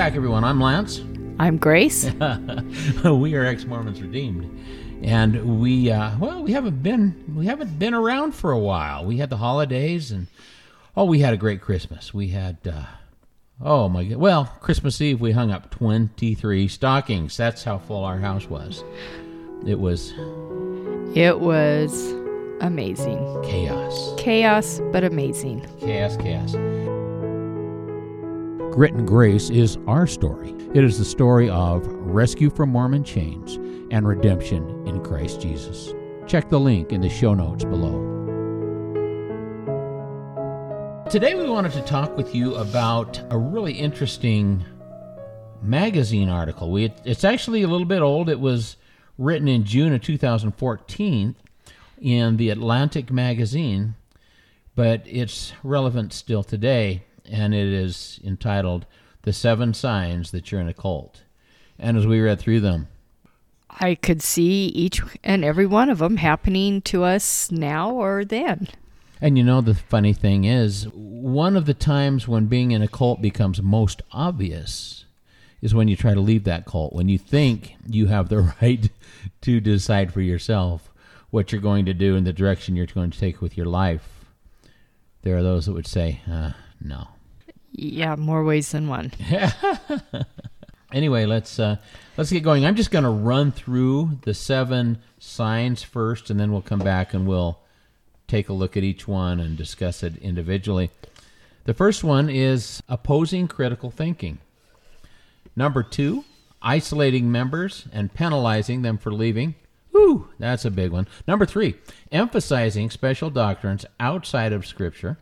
back, everyone. I'm Lance. I'm Grace. we are ex Mormons Redeemed, and we uh, well, we haven't been we haven't been around for a while. We had the holidays, and oh, we had a great Christmas. We had uh, oh my god, well, Christmas Eve we hung up 23 stockings. That's how full our house was. It was It was amazing. chaos, Chaos, but amazing. chaos, chaos. Grit and Grace is our story. It is the story of rescue from Mormon chains and redemption in Christ Jesus. Check the link in the show notes below. Today, we wanted to talk with you about a really interesting magazine article. We, it's actually a little bit old. It was written in June of 2014 in the Atlantic magazine, but it's relevant still today, and it is entitled The Seven Signs That You're in a Cult. And as we read through them, I could see each and every one of them happening to us now or then. And you know, the funny thing is, one of the times when being in a cult becomes most obvious is when you try to leave that cult, when you think you have the right to decide for yourself what you're going to do and the direction you're going to take with your life. There are those that would say, uh, no. Yeah, more ways than one. Anyway, let's uh, let's get going. I'm just going to run through the seven signs first, and then we'll come back and we'll take a look at each one and discuss it individually. The first one is opposing critical thinking. Number two, isolating members and penalizing them for leaving. Ooh, that's a big one. Number three, emphasizing special doctrines outside of Scripture.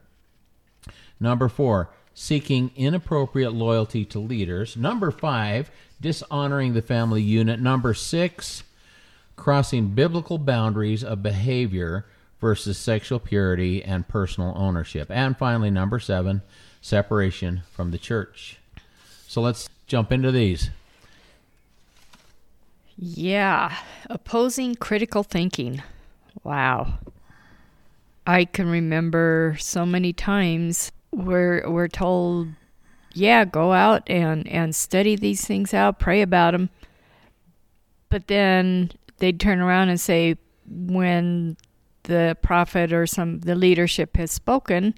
Number four, seeking inappropriate loyalty to leaders. Number five, dishonoring the family unit. Number six, crossing biblical boundaries of behavior versus sexual purity and personal ownership. And finally, number seven, separation from the church. So let's jump into these. Yeah, opposing critical thinking. Wow. I can remember so many times where we're told, yeah, go out and, and study these things out, pray about them. But then they'd turn around and say, when the prophet or some the leadership has spoken,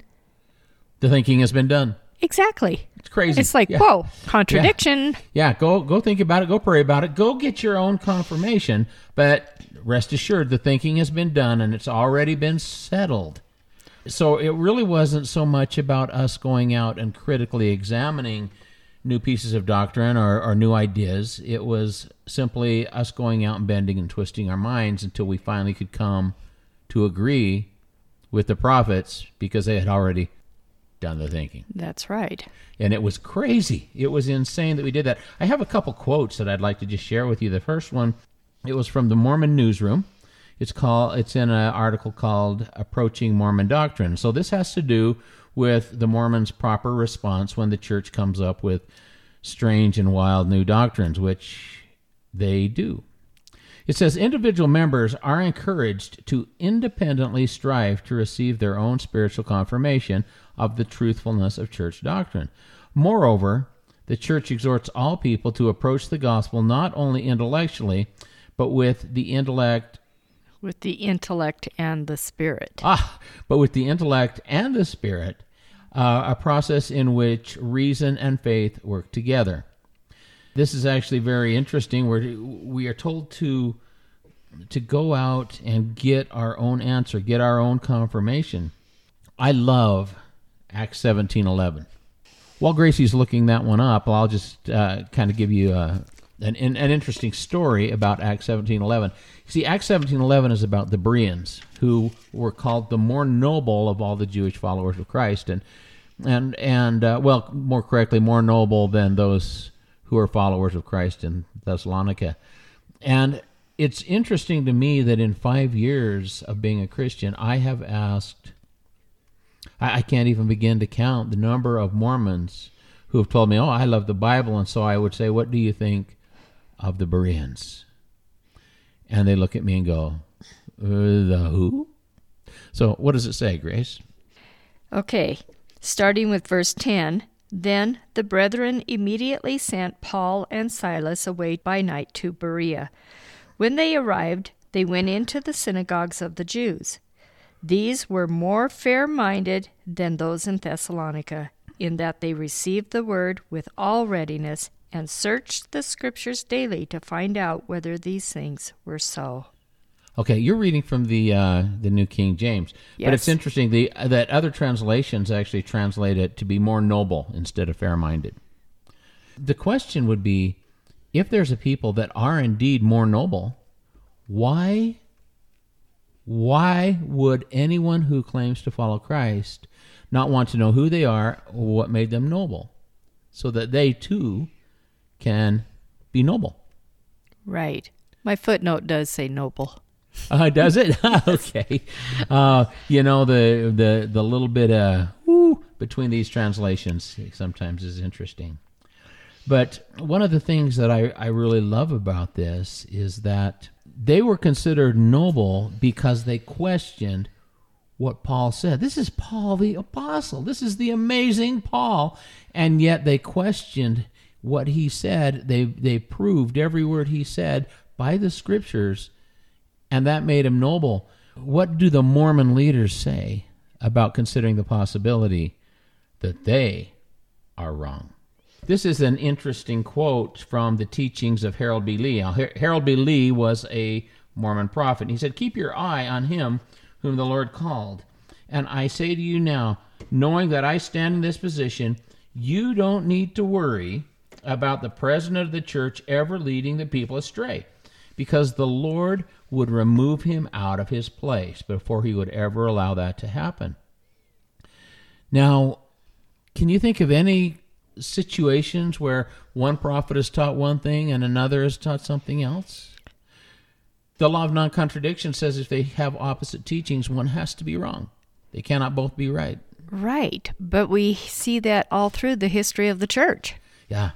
The thinking has been done. exactly. It's crazy. It's like, Yeah. whoa, contradiction. Yeah, go go think about it, go pray about it, go get your own confirmation, but rest assured the thinking has been done and it's already been settled. So it really wasn't so much about us going out and critically examining new pieces of doctrine or, or new ideas. It was simply us going out and bending and twisting our minds until we finally could come to agree with the prophets because they had already done the thinking That's right. and it was crazy. It was insane that we did that. I have a couple quotes that I'd like to just share with you. The first one, it was from the Mormon Newsroom. It's called. It's in an article called "Approaching Mormon Doctrine." So this has to do with the Mormons' proper response when the church comes up with strange and wild new doctrines, which they do. It says individual members are encouraged to independently strive to receive their own spiritual confirmation of the truthfulness of church doctrine. Moreover, the church exhorts all people to approach the gospel not only intellectually, but with the intellect With the intellect and the spirit. ah, but with the intellect and the spirit, uh, a process in which reason and faith work together. This is actually very interesting. We're, we are told to to go out and get our own answer, get our own confirmation. I love Acts seventeen eleven. While Gracie's looking that one up, I'll just uh, kind of give you a, an, an interesting story about Acts seventeen eleven. See, Acts seventeen eleven is about the Bereans, who were called the more noble of all the Jewish followers of Christ, and and and uh, well, more correctly, more noble than those who are followers of Christ in Thessalonica. And it's interesting to me that in five years of being a Christian, I have asked, I, I can't even begin to count the number of Mormons who have told me, Oh, I love the Bible. And so I would say, What do you think of the Bereans? And they look at me and go, uh, The who? So what does it say, Grace? Okay, starting with verse 10 Then the brethren immediately sent Paul and Silas away by night to Berea. When they arrived, they went into the synagogues of the Jews. These were more fair minded than those in Thessalonica, in that they received the word with all readiness and searched the scriptures daily to find out whether these things were so. Okay, you're reading from the uh, the New King James, but it's interesting the that other translations actually translate it to be more noble instead of fair-minded. The question would be, if there's a people that are indeed more noble, why why would anyone who claims to follow Christ not want to know who they are or what made them noble, so that they too can be noble? Right. My footnote does say noble. Uh, does it? okay. Uh, you know the the the little bit uh woo, between these translations sometimes is interesting. But one of the things that I, I really love about this is that they were considered noble because they questioned what Paul said. This is Paul the apostle. This is the amazing Paul, and yet they questioned what he said. They they proved every word he said by the scriptures and that made him noble. What do the Mormon leaders say about considering the possibility that they are wrong? This is an interesting quote from the teachings of Harold B. Lee. Now, Har- Harold B. Lee was a Mormon prophet. He said, Keep your eye on him whom the Lord called. And I say to you now, knowing that I stand in this position, you don't need to worry about the president of the church ever leading the people astray because the Lord would remove him out of his place before he would ever allow that to happen. Now, can you think of any situations where one prophet has taught one thing and another has taught something else? The law of non contradiction says if they have opposite teachings, one has to be wrong. They cannot both be right. Right. But we see that all through the history of the church. Yeah.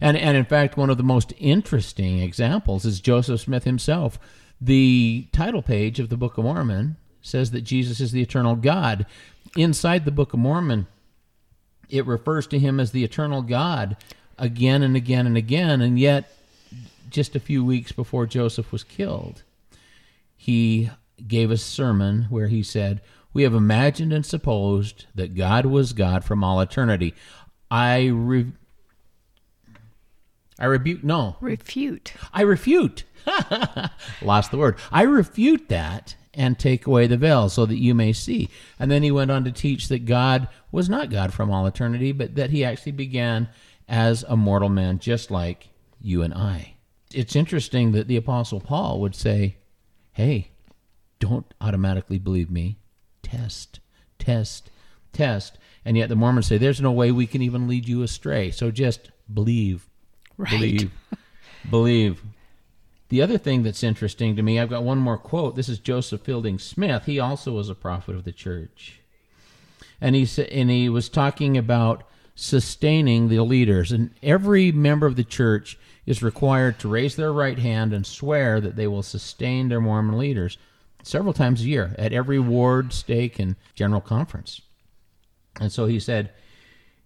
And and in fact, one of the most interesting examples is Joseph Smith himself. The title page of the Book of Mormon says that Jesus is the eternal God. Inside the Book of Mormon, it refers to him as the eternal God again and again and again, and yet just a few weeks before Joseph was killed, he gave a sermon where he said, We have imagined and supposed that God was God from all eternity. I re- I rebuke no. Refute. I refute. Lost the word. I refute that and take away the veil so that you may see. And then he went on to teach that God was not God from all eternity, but that he actually began as a mortal man just like you and I. It's interesting that the apostle Paul would say, "Hey, don't automatically believe me. Test, test, test." And yet the Mormons say there's no way we can even lead you astray. So just believe Right. believe. Believe. The other thing that's interesting to me i've got one more quote. This is joseph fielding smith. He also was a prophet of the church. And he said and he was talking about sustaining the leaders. And every member of the church is required to raise their right hand and swear that they will sustain their mormon leaders several times a year at every ward stake and general conference. And so he said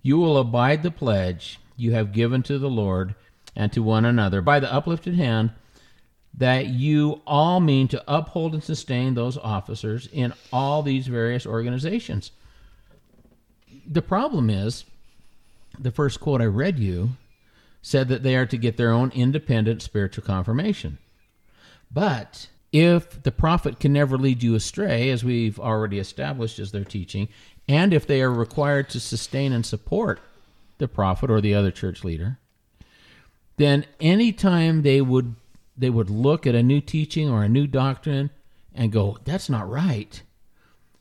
you will abide the pledge you have given to the Lord and to one another by the uplifted hand, that you all mean to uphold and sustain those officers in all these various organizations. The problem is, the first quote I read you said that they are to get their own independent spiritual confirmation. But if the prophet can never lead you astray, as we've already established as their teaching, and if they are required to sustain and support the prophet or the other church leader, then anytime they would they would look at a new teaching or a new doctrine and go, that's not right,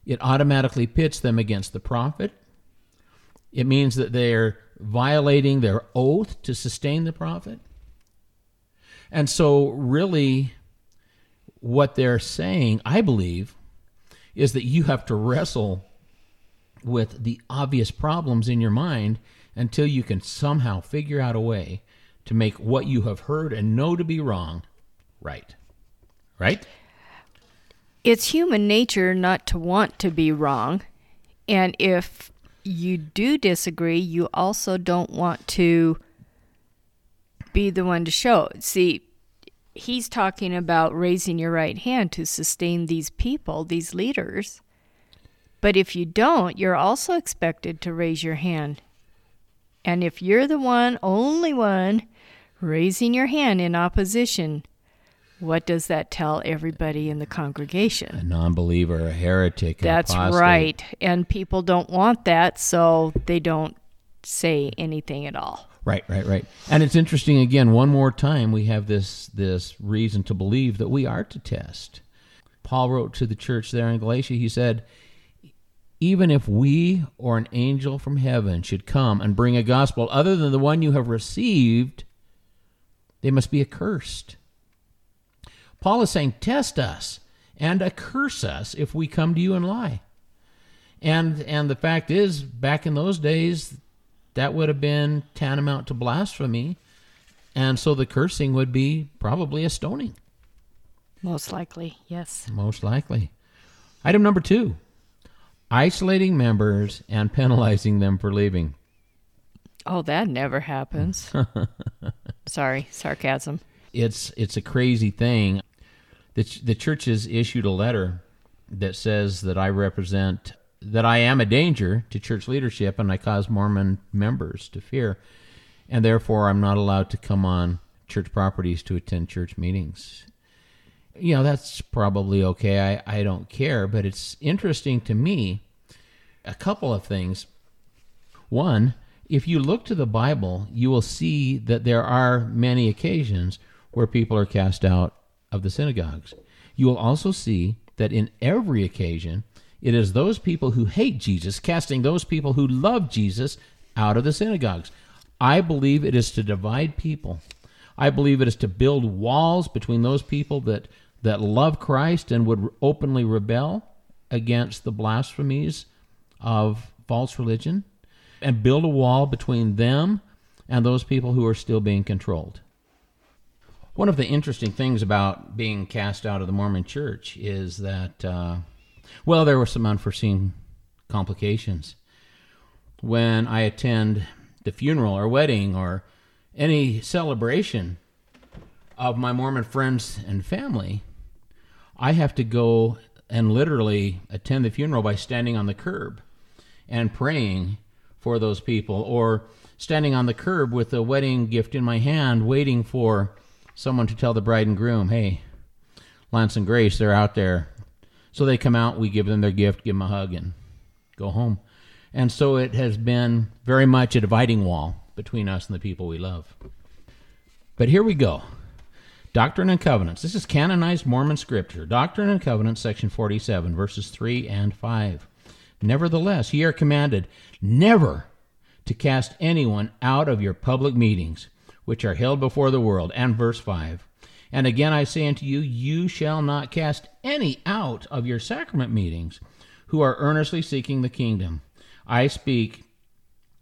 it automatically pits them against the prophet. It means that they're violating their oath to sustain the prophet. And so, really, what they're saying, I believe, is that you have to wrestle with the obvious problems in your mind until you can somehow figure out a way to make what you have heard and know to be wrong right. Right? It's human nature not to want to be wrong. And if you do disagree, you also don't want to be the one to show. See, he's talking about raising your right hand to sustain these people, these leaders. But if you don't, you're also expected to raise your hand. And if you're the one, only one, raising your hand in opposition, what does that tell everybody in the congregation? A non believer, a heretic. That's apostate. right. And people don't want that, so they don't say anything at all. Right, right, right. And it's interesting again, one more time we have this this reason to believe that we are to test. Paul wrote to the church there in Galatia, he said, even if we or an angel from heaven should come and bring a gospel other than the one you have received, they must be accursed. Paul is saying, test us and accurse us if we come to you and lie. And and the fact is, back in those days, that would have been tantamount to blasphemy, and so the cursing would be probably a stoning, Most likely, yes. most likely. Item number two: isolating members and penalizing them for leaving. Oh, that never happens. Sorry, sarcasm. it's it's a crazy thing. The ch- the church has issued a letter that says that I represent that I am a danger to church leadership and I cause Mormon members to fear, and therefore I'm not allowed to come on church properties to attend church meetings. You know that's probably okay. I I don't care, but it's interesting to me. A couple of things. One, if you look to the Bible, you will see that there are many occasions where people are cast out of the synagogues. You will also see that in every occasion, it is those people who hate Jesus casting those people who love Jesus out of the synagogues. I believe it is to divide people. I believe it is to build walls between those people that, that love Christ and would openly rebel against the blasphemies of false religion and build a wall between them and those people who are still being controlled. One of the interesting things about being cast out of the Mormon church is that, uh, well, there were some unforeseen complications. When I attend the funeral or wedding or any celebration of my Mormon friends and family, I have to go and literally attend the funeral by standing on the curb and praying for those people, or standing on the curb with a wedding gift in my hand, waiting for someone to tell the bride and groom, hey, Lance and Grace, they're out there. So they come out, we give them their gift, give them a hug, and go home. And so it has been very much a dividing wall between us and the people we love. But here we go. Doctrine and Covenants. This is canonized Mormon scripture. Doctrine and Covenants, section 47, verses 3 and 5. Nevertheless, ye are commanded never to cast anyone out of your public meetings, which are held before the world. And verse 5. And again I say unto you, you shall not cast any out of your sacrament meetings who are earnestly seeking the kingdom. I speak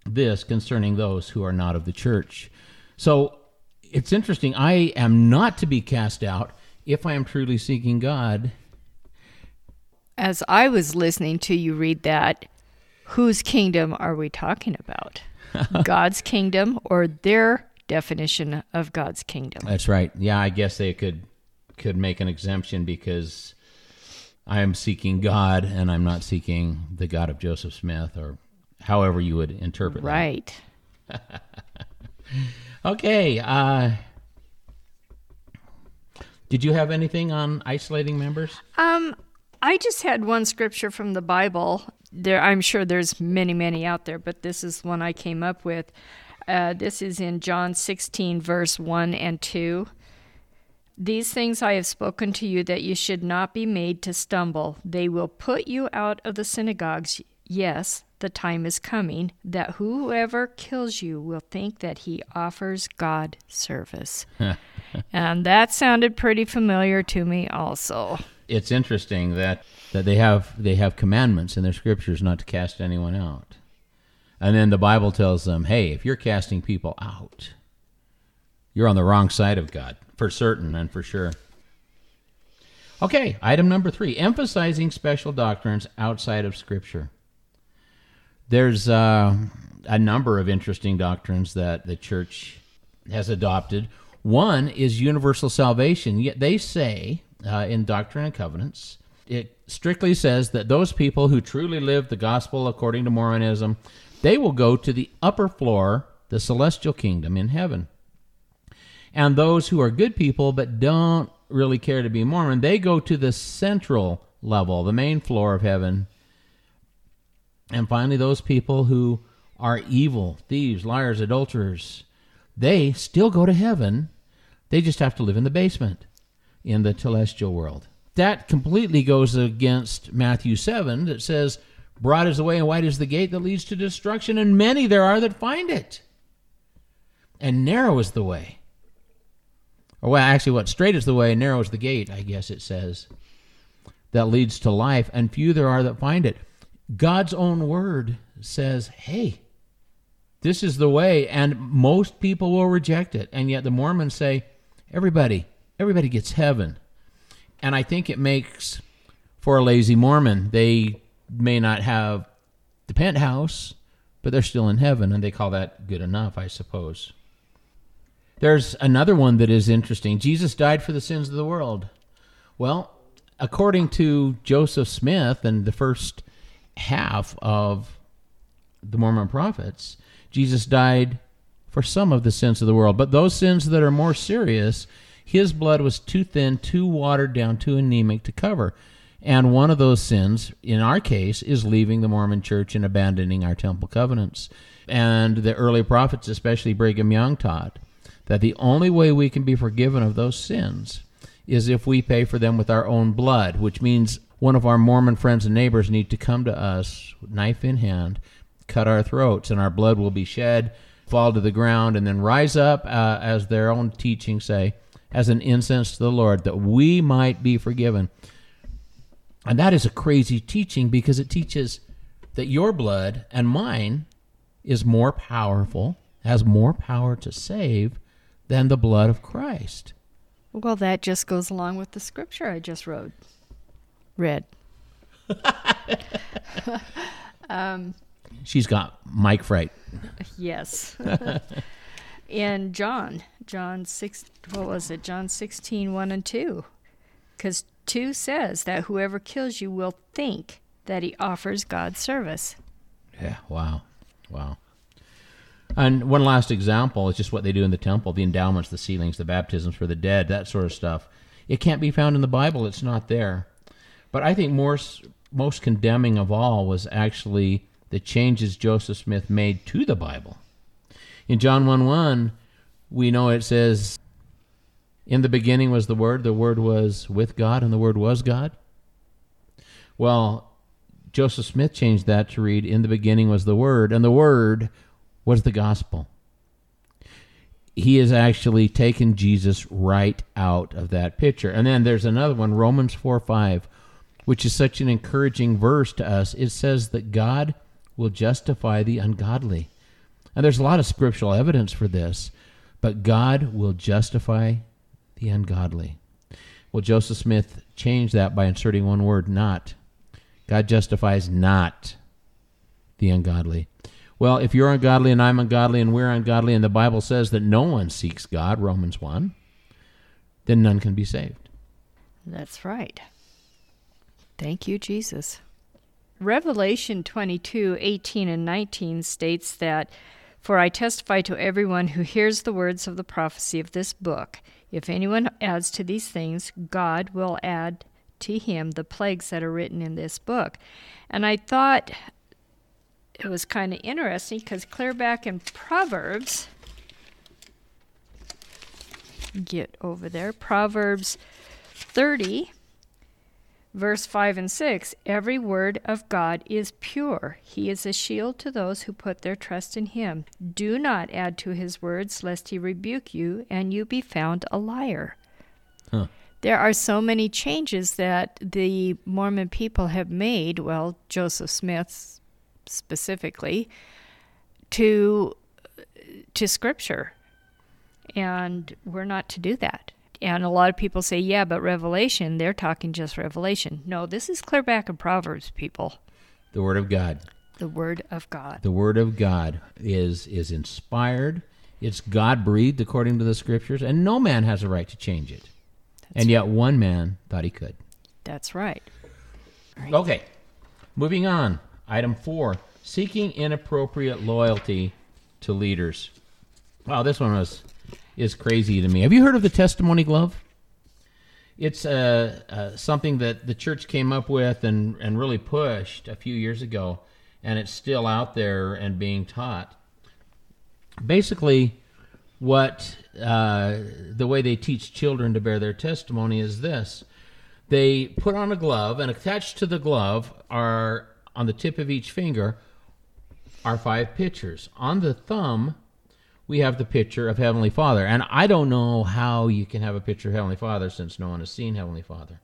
this concerning those who are not of the church. So it's interesting. I am not to be cast out if I am truly seeking God. As I was listening to you read that, whose kingdom are we talking about? God's kingdom or their definition of God's kingdom? That's right. Yeah, I guess they could could make an exemption because I am seeking God and I'm not seeking the God of Joseph Smith or however you would interpret Right. that. Right. okay. Uh, did you have anything on isolating members? Um, I just had one scripture from the Bible. There, I'm sure there's many, many out there, but this is one I came up with. Uh, this is in John 16, verse 1 and 2. These things I have spoken to you that you should not be made to stumble. They will put you out of the synagogues. Yes, the time is coming that whoever kills you will think that he offers God service. and that sounded pretty familiar to me also. It's interesting that, that they have they have commandments in their scriptures not to cast anyone out. And then the Bible tells them, hey, if you're casting people out, you're on the wrong side of God, for certain and for sure. Okay, item number three emphasizing special doctrines outside of Scripture. There's uh, a number of interesting doctrines that the church has adopted. One is universal salvation. Yet they say uh, in Doctrine and Covenants, it strictly says that those people who truly live the gospel according to Mormonism, they will go to the upper floor, the celestial kingdom in heaven. And those who are good people but don't really care to be Mormon, they go to the central level, the main floor of heaven. And finally, those people who are evil, thieves, liars, adulterers, they still go to heaven. They just have to live in the basement in the celestial world. That completely goes against Matthew 7 that says, Broad is the way and wide is the gate that leads to destruction, and many there are that find it. And narrow is the way. Or, well, actually, what? Straight is the way, narrow is the gate, I guess it says, that leads to life, and few there are that find it. God's own word says, hey, this is the way, and most people will reject it. And yet the Mormons say, everybody, everybody gets heaven. And I think it makes for a lazy Mormon. They may not have the penthouse, but they're still in heaven, and they call that good enough, I suppose. There's another one that is interesting. Jesus died for the sins of the world. Well, according to Joseph Smith and the first half of the Mormon prophets, Jesus died for some of the sins of the world. But those sins that are more serious, his blood was too thin, too watered down, too anemic to cover. And one of those sins, in our case, is leaving the Mormon church and abandoning our temple covenants. And the early prophets, especially Brigham Young, taught that the only way we can be forgiven of those sins is if we pay for them with our own blood, which means one of our Mormon friends and neighbors need to come to us, knife in hand, cut our throats, and our blood will be shed, fall to the ground, and then rise up, uh, as their own teachings say, as an incense to the Lord, that we might be forgiven. And that is a crazy teaching because it teaches that your blood and mine is more powerful, has more power to save than the blood of Christ. Well, that just goes along with the scripture I just wrote. Read. um, She's got mic fright. Yes. in John, John 6, what was it? John 16, 1 and 2. Because 2 says that whoever kills you will think that he offers God service. Yeah, wow. Wow. And one last example is just what they do in the temple the endowments, the sealings, the baptisms for the dead, that sort of stuff. It can't be found in the Bible, it's not there. But I think more, most condemning of all was actually the changes Joseph Smith made to the Bible. In John 1 1, we know it says, In the beginning was the Word, the Word was with God, and the Word was God. Well, Joseph Smith changed that to read, In the beginning was the Word, and the Word was the gospel. He has actually taken Jesus right out of that picture. And then there's another one, Romans 4 5, which is such an encouraging verse to us. It says that God will justify the ungodly. And there's a lot of scriptural evidence for this, but God will justify the ungodly. Well, Joseph Smith changed that by inserting one word, not. God justifies not the ungodly. Well, if you're ungodly and I'm ungodly and we're ungodly, and the Bible says that no one seeks God, Romans 1, then none can be saved. That's right. Thank you, Jesus. Revelation 22 18 and 19 states that, For I testify to everyone who hears the words of the prophecy of this book. If anyone adds to these things, God will add to him the plagues that are written in this book. And I thought it was kind of interesting because clear back in Proverbs, get over there, Proverbs 30 Verse 5 and 6 Every word of God is pure. He is a shield to those who put their trust in him. Do not add to his words, lest he rebuke you and you be found a liar. Huh. There are so many changes that the Mormon people have made, well, Joseph Smith specifically, to, to Scripture. And we're not to do that. And a lot of people say, yeah, but Revelation, they're talking just Revelation. No, this is clear back in Proverbs, people. The Word of God. The Word of God. The Word of God is is inspired. It's God breathed according to the Scriptures, and no man has a right to change it. and yet one man thought he could. That's right. Okay, moving on. Item four: seeking inappropriate loyalty to leaders. Wow, this one was is crazy to me. Have you heard of the testimony glove? It's uh, uh, something that the church came up with and, and really pushed a few years ago, and it's still out there and being taught. Basically, what uh, the way they teach children to bear their testimony is this they put on a glove, and attached to the glove are, on the tip of each finger, are five pictures. On the thumb, we have the picture of Heavenly Father. And I don't know how you can have a picture of Heavenly Father since no one has seen Heavenly Father.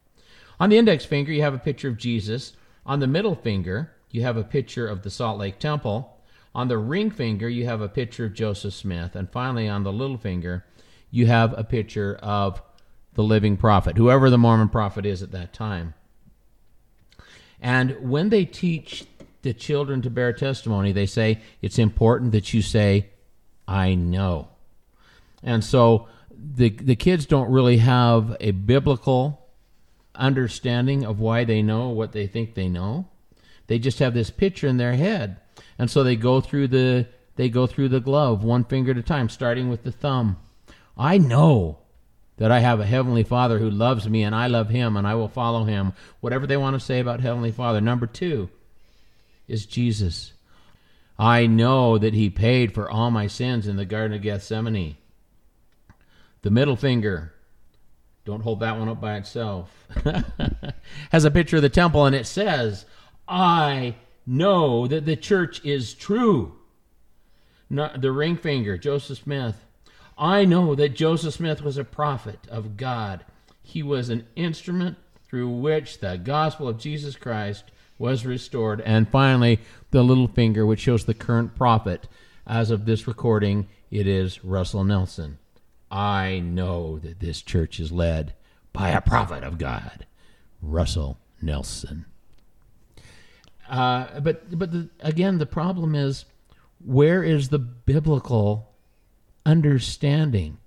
On the index finger, you have a picture of Jesus. On the middle finger, you have a picture of the Salt Lake Temple. On the ring finger, you have a picture of Joseph Smith. And finally, on the little finger, you have a picture of the living prophet, whoever the Mormon prophet is at that time. And when they teach the children to bear testimony, they say it's important that you say, I know. And so the the kids don't really have a biblical understanding of why they know what they think they know. They just have this picture in their head. And so they go through the they go through the glove one finger at a time starting with the thumb. I know that I have a heavenly Father who loves me and I love him and I will follow him. Whatever they want to say about heavenly Father. Number 2 is Jesus. I know that he paid for all my sins in the Garden of Gethsemane. The middle finger, don't hold that one up by itself, has a picture of the temple and it says, I know that the church is true. Not the ring finger, Joseph Smith. I know that Joseph Smith was a prophet of God. He was an instrument through which the gospel of Jesus Christ was restored. And finally, the little finger, which shows the current prophet. As of this recording, it is Russell Nelson. I know that this church is led by a prophet of God, Russell Nelson. Uh, but but the, again, the problem is where is the biblical understanding?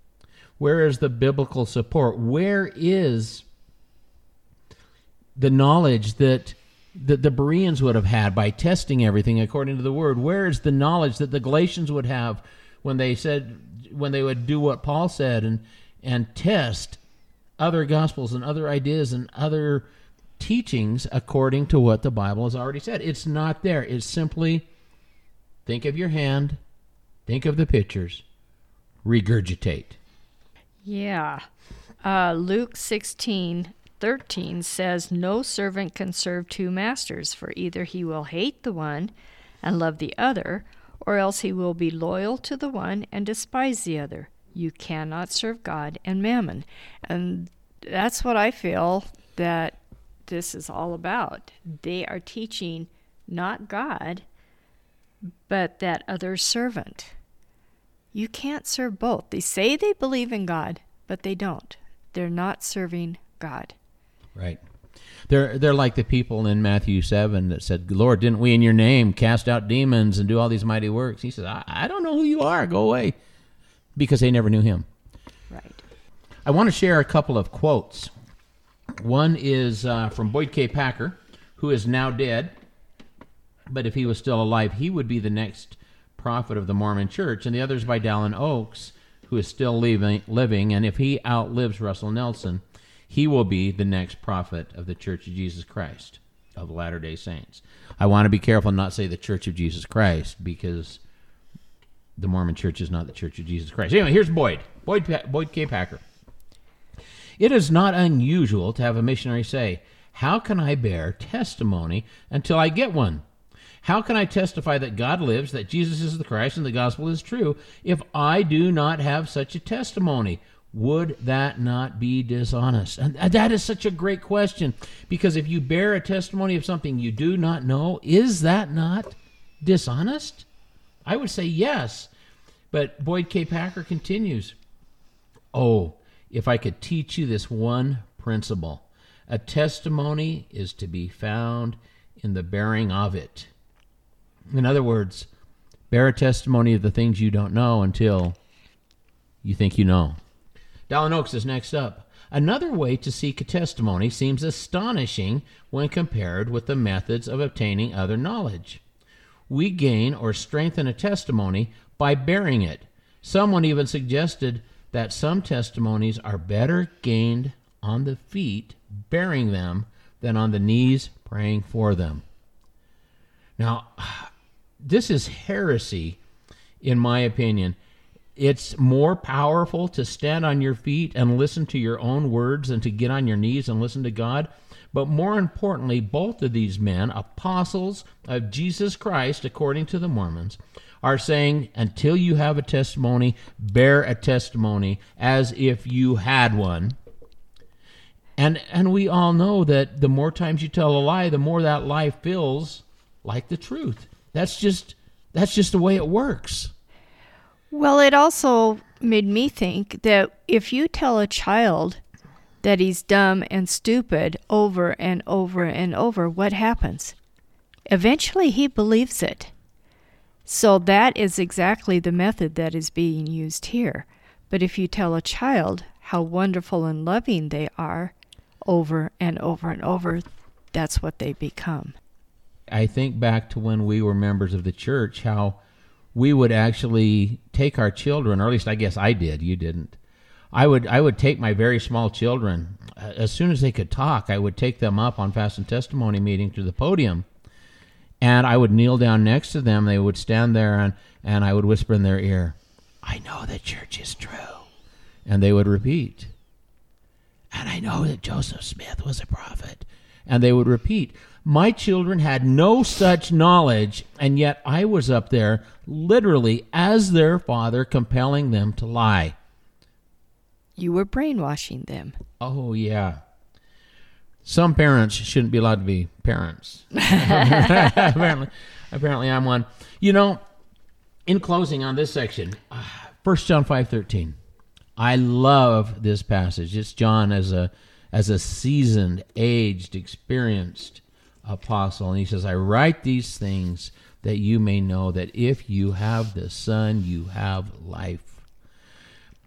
Where is the biblical support? Where is the knowledge that that the Bereans would have had by testing everything according to the word? Where is the knowledge that the Galatians would have when they said when they would do what Paul said and and test other gospels and other ideas and other teachings according to what the Bible has already said? It's not there. It's simply think of your hand, think of the pictures, regurgitate. Yeah. Uh, Luke 16 13 says, No servant can serve two masters, for either he will hate the one and love the other, or else he will be loyal to the one and despise the other. You cannot serve God and mammon. And that's what I feel that this is all about. They are teaching not God, but that other servant. You can't serve both. They say they believe in God, but they don't. They're not serving God. Right. They're they're like the people in Matthew seven that said, "Lord, didn't we in Your name cast out demons and do all these mighty works?" He says, "I, I don't know who you are. Go away," because they never knew Him. Right. I want to share a couple of quotes. One is uh, from Boyd K. Packer, who is now dead, but if he was still alive, he would be the next prophet of the Mormon Church. And the other is by Dallin Oaks, who is still living, living, and if he outlives Russell Nelson, he will be the next prophet of the Church of Jesus Christ of Latter day Saints. I want to be careful and not say the Church of Jesus Christ because the Mormon Church is not the Church of Jesus Christ. Anyway, here's Boyd. Boyd, Boyd K. Packer. It is not unusual to have a missionary say, How can I bear testimony until I get one? How can I testify that God lives, that Jesus is the Christ, and the gospel is true if I do not have such a testimony? Would that not be dishonest? And that is such a great question because if you bear a testimony of something you do not know, is that not dishonest? I would say yes. But Boyd K. Packer continues Oh, if I could teach you this one principle a testimony is to be found in the bearing of it. In other words, bear a testimony of the things you don't know until you think you know. Dallin Oaks is next up. Another way to seek a testimony seems astonishing when compared with the methods of obtaining other knowledge. We gain or strengthen a testimony by bearing it. Someone even suggested that some testimonies are better gained on the feet, bearing them, than on the knees, praying for them. Now, this is heresy, in my opinion. It's more powerful to stand on your feet and listen to your own words than to get on your knees and listen to God. But more importantly, both of these men, apostles of Jesus Christ, according to the Mormons, are saying until you have a testimony, bear a testimony as if you had one. And and we all know that the more times you tell a lie, the more that lie feels like the truth. That's just that's just the way it works. Well, it also made me think that if you tell a child that he's dumb and stupid over and over and over, what happens? Eventually he believes it. So that is exactly the method that is being used here. But if you tell a child how wonderful and loving they are over and over and over, that's what they become. I think back to when we were members of the church, how we would actually take our children, or at least I guess I did, you didn't. I would I would take my very small children uh, as soon as they could talk. I would take them up on fast and testimony meeting to the podium, and I would kneel down next to them. They would stand there, and and I would whisper in their ear, "I know the church is true," and they would repeat, "And I know that Joseph Smith was a prophet," and they would repeat. My children had no such knowledge, and yet I was up there literally as their father, compelling them to lie. You were brainwashing them. Oh, yeah. Some parents shouldn't be allowed to be parents. apparently, apparently, I'm one. You know, in closing on this section, uh, First John five thirteen. I love this passage. It's John as a as a seasoned, aged, experienced apostle. And he says, I write these things that you may know that if you have the Son, you have life.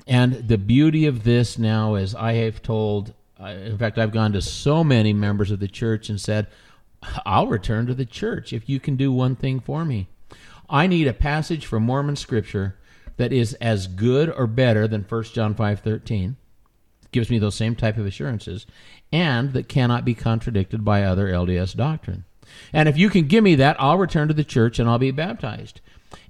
And the beauty of this now is I have told, in fact, I've gone to so many members of the church and said, I'll return to the church if you can do one thing for me. I need a passage from Mormon scripture that is as good or better than 1 John 5:13 gives me those same type of assurances and that cannot be contradicted by other LDS doctrine. And if you can give me that, I'll return to the church and I'll be baptized.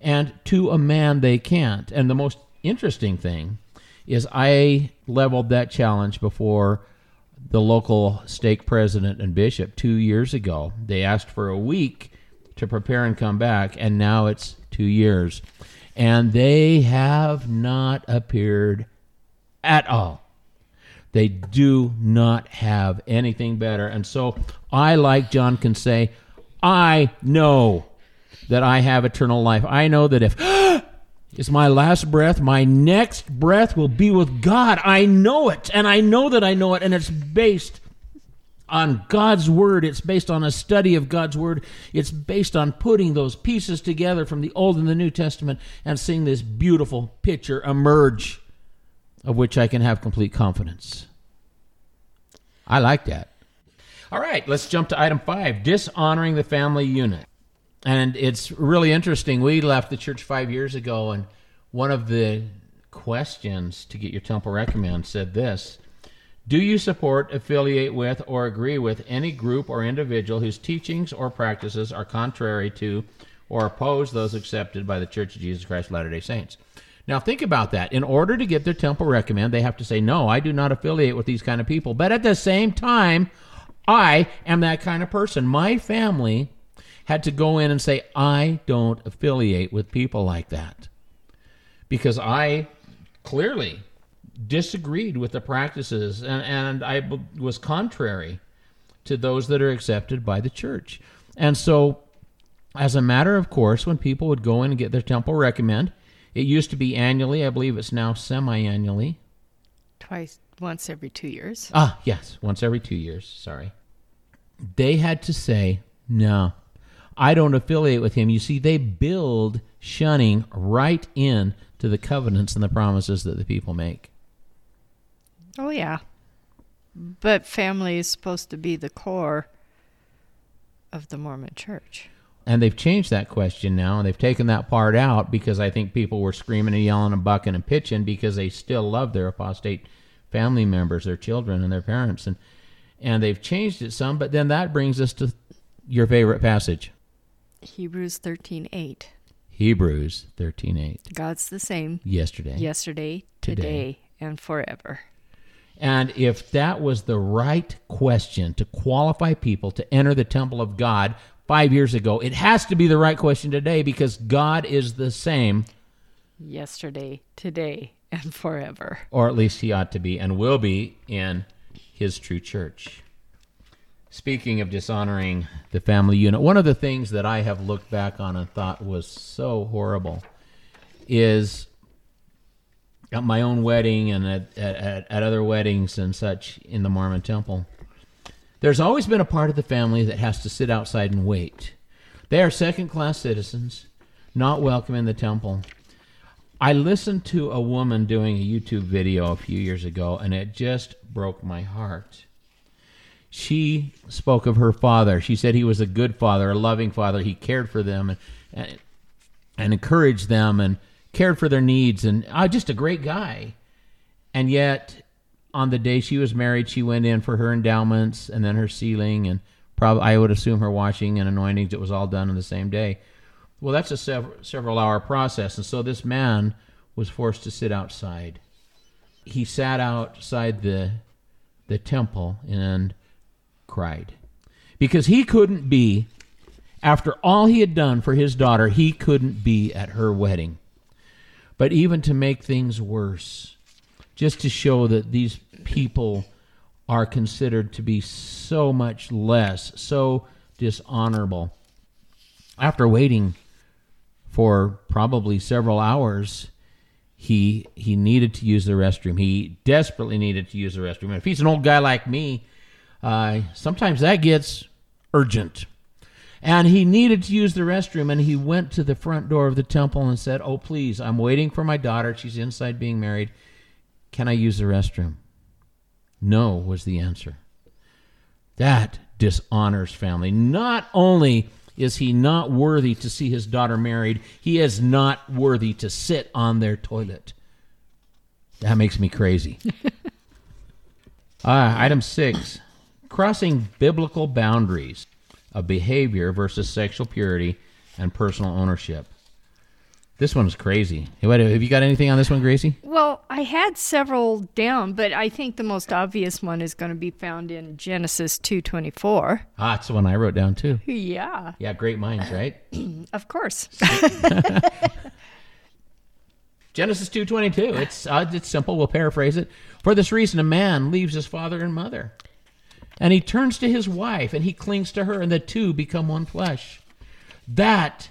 And to a man, they can't. And the most interesting thing is I leveled that challenge before the local stake president and bishop two years ago. They asked for a week to prepare and come back, and now it's two years. And they have not appeared at all. They do not have anything better. And so I, like John, can say, I know that I have eternal life. I know that if it's my last breath, my next breath will be with God. I know it, and I know that I know it, and it's based on God's Word. It's based on a study of God's Word. It's based on putting those pieces together from the Old and the New Testament and seeing this beautiful picture emerge of which I can have complete confidence. I like that. All right, let's jump to item five dishonoring the family unit. And it's really interesting. We left the church five years ago, and one of the questions to get your temple recommend said this Do you support, affiliate with, or agree with any group or individual whose teachings or practices are contrary to or oppose those accepted by the Church of Jesus Christ of Latter day Saints? Now think about that. In order to get their temple recommend, they have to say, "No, I do not affiliate with these kind of people." But at the same time, I am that kind of person. My family had to go in and say, "I don't affiliate with people like that." Because I clearly disagreed with the practices and, and I was contrary to those that are accepted by the church. And so, as a matter of course, when people would go in and get their temple recommend, it used to be annually. I believe it's now semi-annually. Twice, once every two years. Ah, yes, once every two years. Sorry. They had to say, no, I don't affiliate with him. You see, they build shunning right in to the covenants and the promises that the people make. Oh, yeah. But family is supposed to be the core of the Mormon church. And they've changed that question now, and they've taken that part out because I think people were screaming and yelling and bucking and pitching because they still love their apostate family members, their children, and their parents. And and they've changed it some, but then that brings us to your favorite passage. Hebrews 13:8. Hebrews 13:8. God's the same Yesterday. yesterday, Today. today, and forever. And if that was the right question to qualify people to enter the temple of God 5 years ago, it has to be the right question today because God is the same Yesterday, today, and forever. or at least he ought to be and will be in his true church. Speaking of dishonoring the family unit, one of the things that I have looked back on and thought was so horrible is at my own wedding and at, at, at other weddings and such in the Mormon temple. There's always been a part of the family that has to sit outside and wait. They are second class citizens, not welcome in the temple. I listened to a woman doing a YouTube video a few years ago, and it just broke my heart. She spoke of her father. She said he was a good father, a loving father. He cared for them and, and, and encouraged them and cared for their needs, and uh, just a great guy. And yet, on the day she was married, she went in for her endowments and then her sealing, and probably I would assume her washing and anointings. It was all done on the same day. Well, that's a sev- several hour process. And so this man was forced to sit outside. He sat outside the, the temple and cried because he couldn't be, after all he had done for his daughter, he couldn't be at her wedding. But even to make things worse, just to show that these people are considered to be so much less, so dishonorable. After waiting for probably several hours, he he needed to use the restroom. He desperately needed to use the restroom. And if he's an old guy like me, uh, sometimes that gets urgent. And he needed to use the restroom, and he went to the front door of the temple and said, "Oh, please, I'm waiting for my daughter. She's inside being married. Can I use the restroom?" No was the answer. That dishonors family. Not only is he not worthy to see his daughter married, he is not worthy to sit on their toilet. That makes me crazy. Ah, item six crossing biblical boundaries of behavior versus sexual purity and personal ownership. This one's crazy. Wait, Have you got anything on this one, Gracie? Well, I had several down, but I think the most obvious one is going to be found in Genesis 2:24. Ah, it's the one I wrote down too. Yeah, Yeah, great minds, right? of course. Genesis 2:22. It's uh, it's simple. We'll paraphrase it. For this reason a man leaves his father and mother, and he turns to his wife and he clings to her and the two become one flesh. That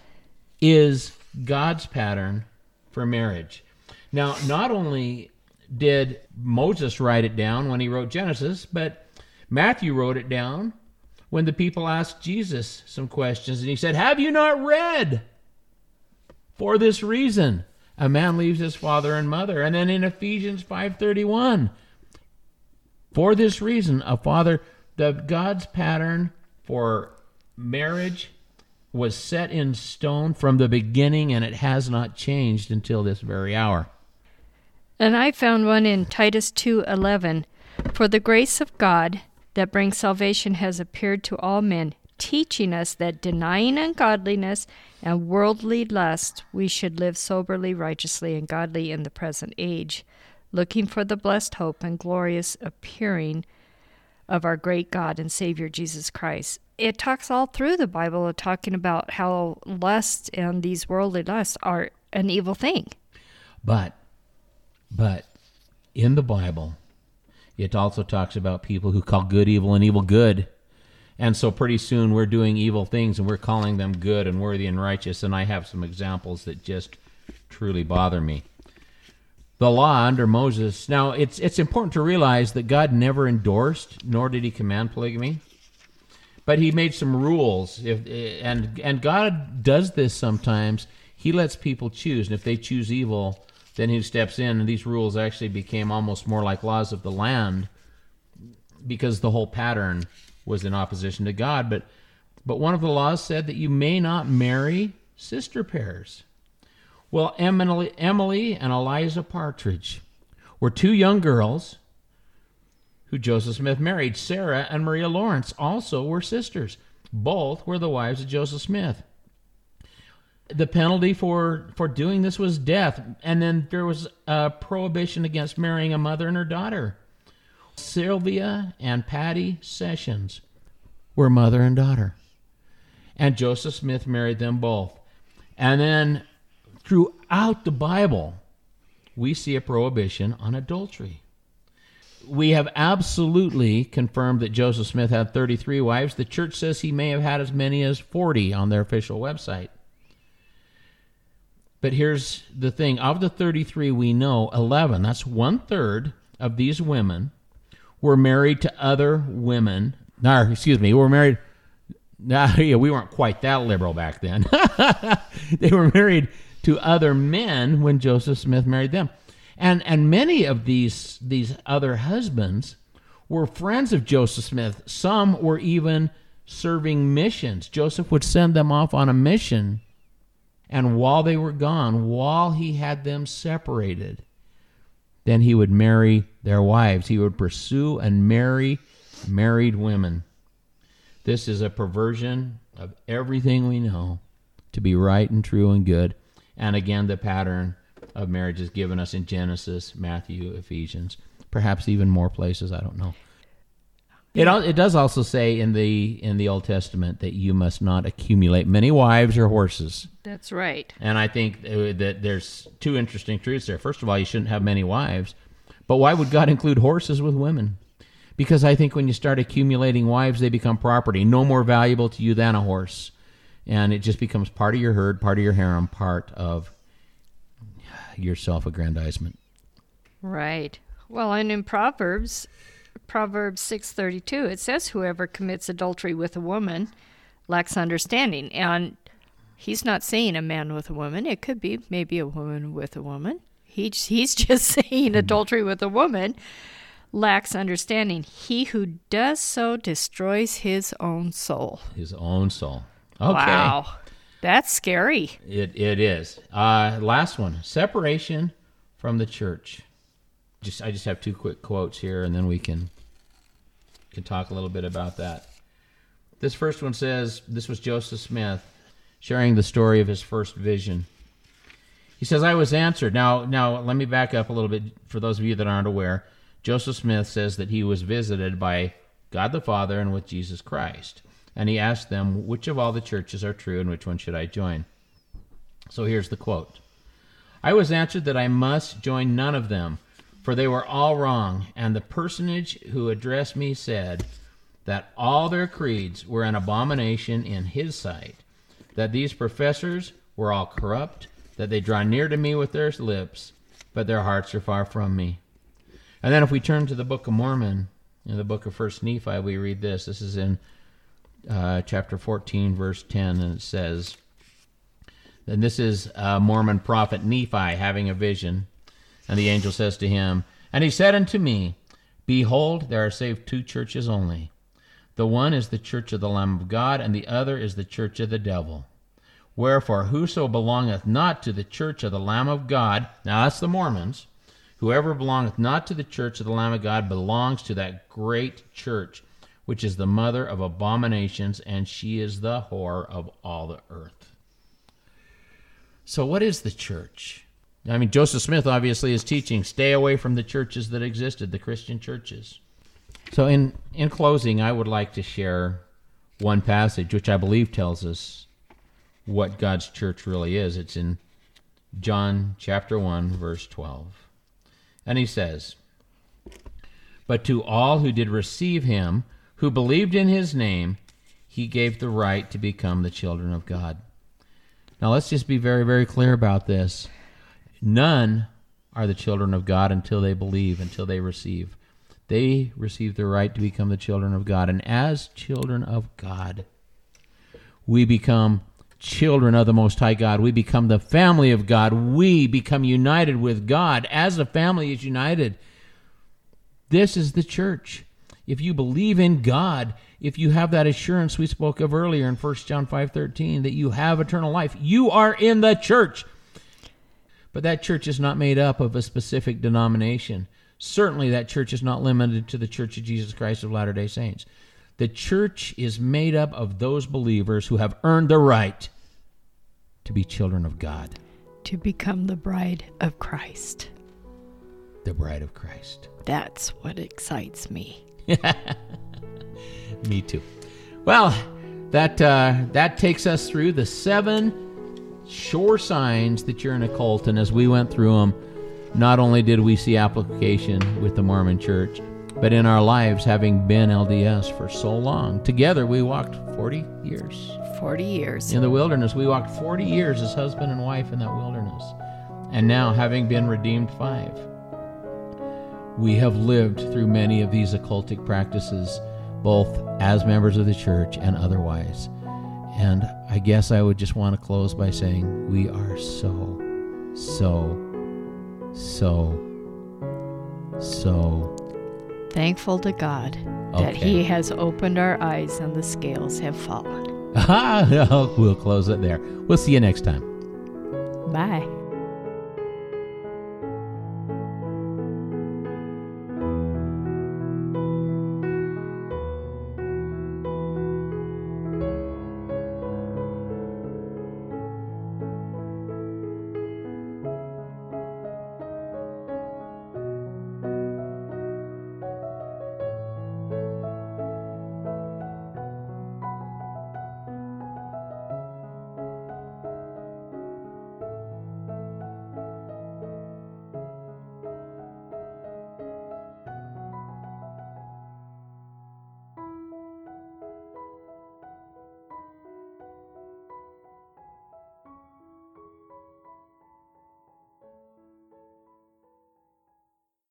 is God's pattern for marriage. Now, not only did Moses write it down when he wrote Genesis, but Matthew wrote it down when the people asked Jesus some questions and he said, "Have you not read?" For this reason, a man leaves his father and mother. And then in Ephesians 5:31, for this reason, a father the God's pattern for marriage was set in stone from the beginning and it has not changed until this very hour. And I found one in Titus 2:11. For the grace of God that brings salvation has appeared to all men, teaching us that denying ungodliness and worldly lust, we should live soberly, righteously, and godly in the present age, looking for the blessed hope and glorious appearing of our great God and Savior Jesus Christ. It talks all through the Bible of talking about how lust and these worldly lusts are an evil thing. But but in the Bible, it also talks about people who call good evil and evil good. And so pretty soon we're doing evil things and we're calling them good and worthy and righteous. And I have some examples that just truly bother me. The law under Moses. Now it's it's important to realize that God never endorsed nor did he command polygamy. But he made some rules. If and and God does this sometimes. He lets people choose, and if they choose evil, then he steps in. And these rules actually became almost more like laws of the land because the whole pattern was in opposition to God. But but one of the laws said that you may not marry sister pairs. Well, Emily, Emily and Eliza Partridge were two young girls who Joseph Smith married. Sarah and Maria Lawrence also were sisters. Both were the wives of Joseph Smith. The penalty for, for doing this was death, and then there was a prohibition against marrying a mother and her daughter. Sylvia and Patty Sessions were mother and daughter. And Joseph Smith married them both. And then throughout the Bible, we see a prohibition on adultery. We have absolutely confirmed that Joseph Smith had 33 wives. The church says he may have had as many as 40 on their official website. But here's the thing of the 33 we know, 11, that's one third of these women, were married to other women. No, excuse me, were married. Nah, yeah, we weren't quite that liberal back then. they were married to other men when Joseph Smith married them. And and many of these these other husbands were friends of Joseph Smith. Some were even serving missions. Joseph would send them off on a mission. And while they were gone, while he had them separated, then he would marry their wives. He would pursue and marry married women. This is a perversion of everything we know to be right and true and good. And again, the pattern of marriage is given us in Genesis, Matthew, Ephesians, perhaps even more places. I don't know. It it does also say in the in the Old Testament that you must not accumulate many wives or horses. That's right. And I think uh, that there's two interesting truths there. First of all, you shouldn't have many wives, but why would God include horses with women? Because I think when you start accumulating wives, they become property, no more valuable to you than a horse, and it just becomes part of your herd, part of your harem, part of your self-aggrandizement. Right. Well, and in Proverbs, Proverbs 6:32, it says whoever commits adultery with a woman lacks understanding. And he's not saying a man with a woman. It could be maybe a woman with a woman. He, he's just saying mm-hmm. adultery with a woman lacks understanding. He who does so destroys his own soul. His own soul. Okay. Wow. That's scary. It, it is. Uh, last one separation from the church. Just I just have two quick quotes here, and then we can can talk a little bit about that. This first one says this was Joseph Smith sharing the story of his first vision. He says, "I was answered." Now, now let me back up a little bit for those of you that aren't aware. Joseph Smith says that he was visited by God the Father and with Jesus Christ and he asked them, Which of all the churches are true and which one should I join? So here's the quote I was answered that I must join none of them, for they were all wrong, and the personage who addressed me said that all their creeds were an abomination in his sight, that these professors were all corrupt, that they draw near to me with their lips, but their hearts are far from me. And then if we turn to the Book of Mormon, in the book of First Nephi, we read this. This is in uh, chapter 14, verse 10, and it says, and this is a Mormon prophet Nephi having a vision. And the angel says to him, And he said unto me, Behold, there are saved two churches only. The one is the church of the Lamb of God, and the other is the church of the devil. Wherefore, whoso belongeth not to the church of the Lamb of God, now that's the Mormons, whoever belongeth not to the church of the Lamb of God belongs to that great church which is the mother of abominations, and she is the whore of all the earth. So, what is the church? I mean, Joseph Smith obviously is teaching stay away from the churches that existed, the Christian churches. So, in, in closing, I would like to share one passage which I believe tells us what God's church really is. It's in John chapter 1, verse 12. And he says, But to all who did receive him, who believed in his name, he gave the right to become the children of God. Now, let's just be very, very clear about this. None are the children of God until they believe, until they receive. they receive the right to become the children of God. And as children of God, we become children of the Most High God. We become the family of God. We become united with God as a family is united. This is the church. If you believe in God, if you have that assurance we spoke of earlier in 1 John 5:13 that you have eternal life, you are in the church. But that church is not made up of a specific denomination. Certainly that church is not limited to the Church of Jesus Christ of Latter-day Saints. The church is made up of those believers who have earned the right to be children of God, To become the bride of Christ. the bride of Christ. That's what excites me. Me too. Well, that uh, that takes us through the seven sure signs that you're in a cult, and as we went through them, not only did we see application with the Mormon Church, but in our lives, having been LDS for so long, together we walked 40 years 40 years. in the wilderness. We walked 40 years as husband and wife in that wilderness, and now having been redeemed five, we have lived through many of these occultic practices, both as members of the church and otherwise. And I guess I would just want to close by saying we are so, so, so, so. Thankful to God that He has opened our eyes and the scales have fallen. we'll close it there. We'll see you next time. Bye.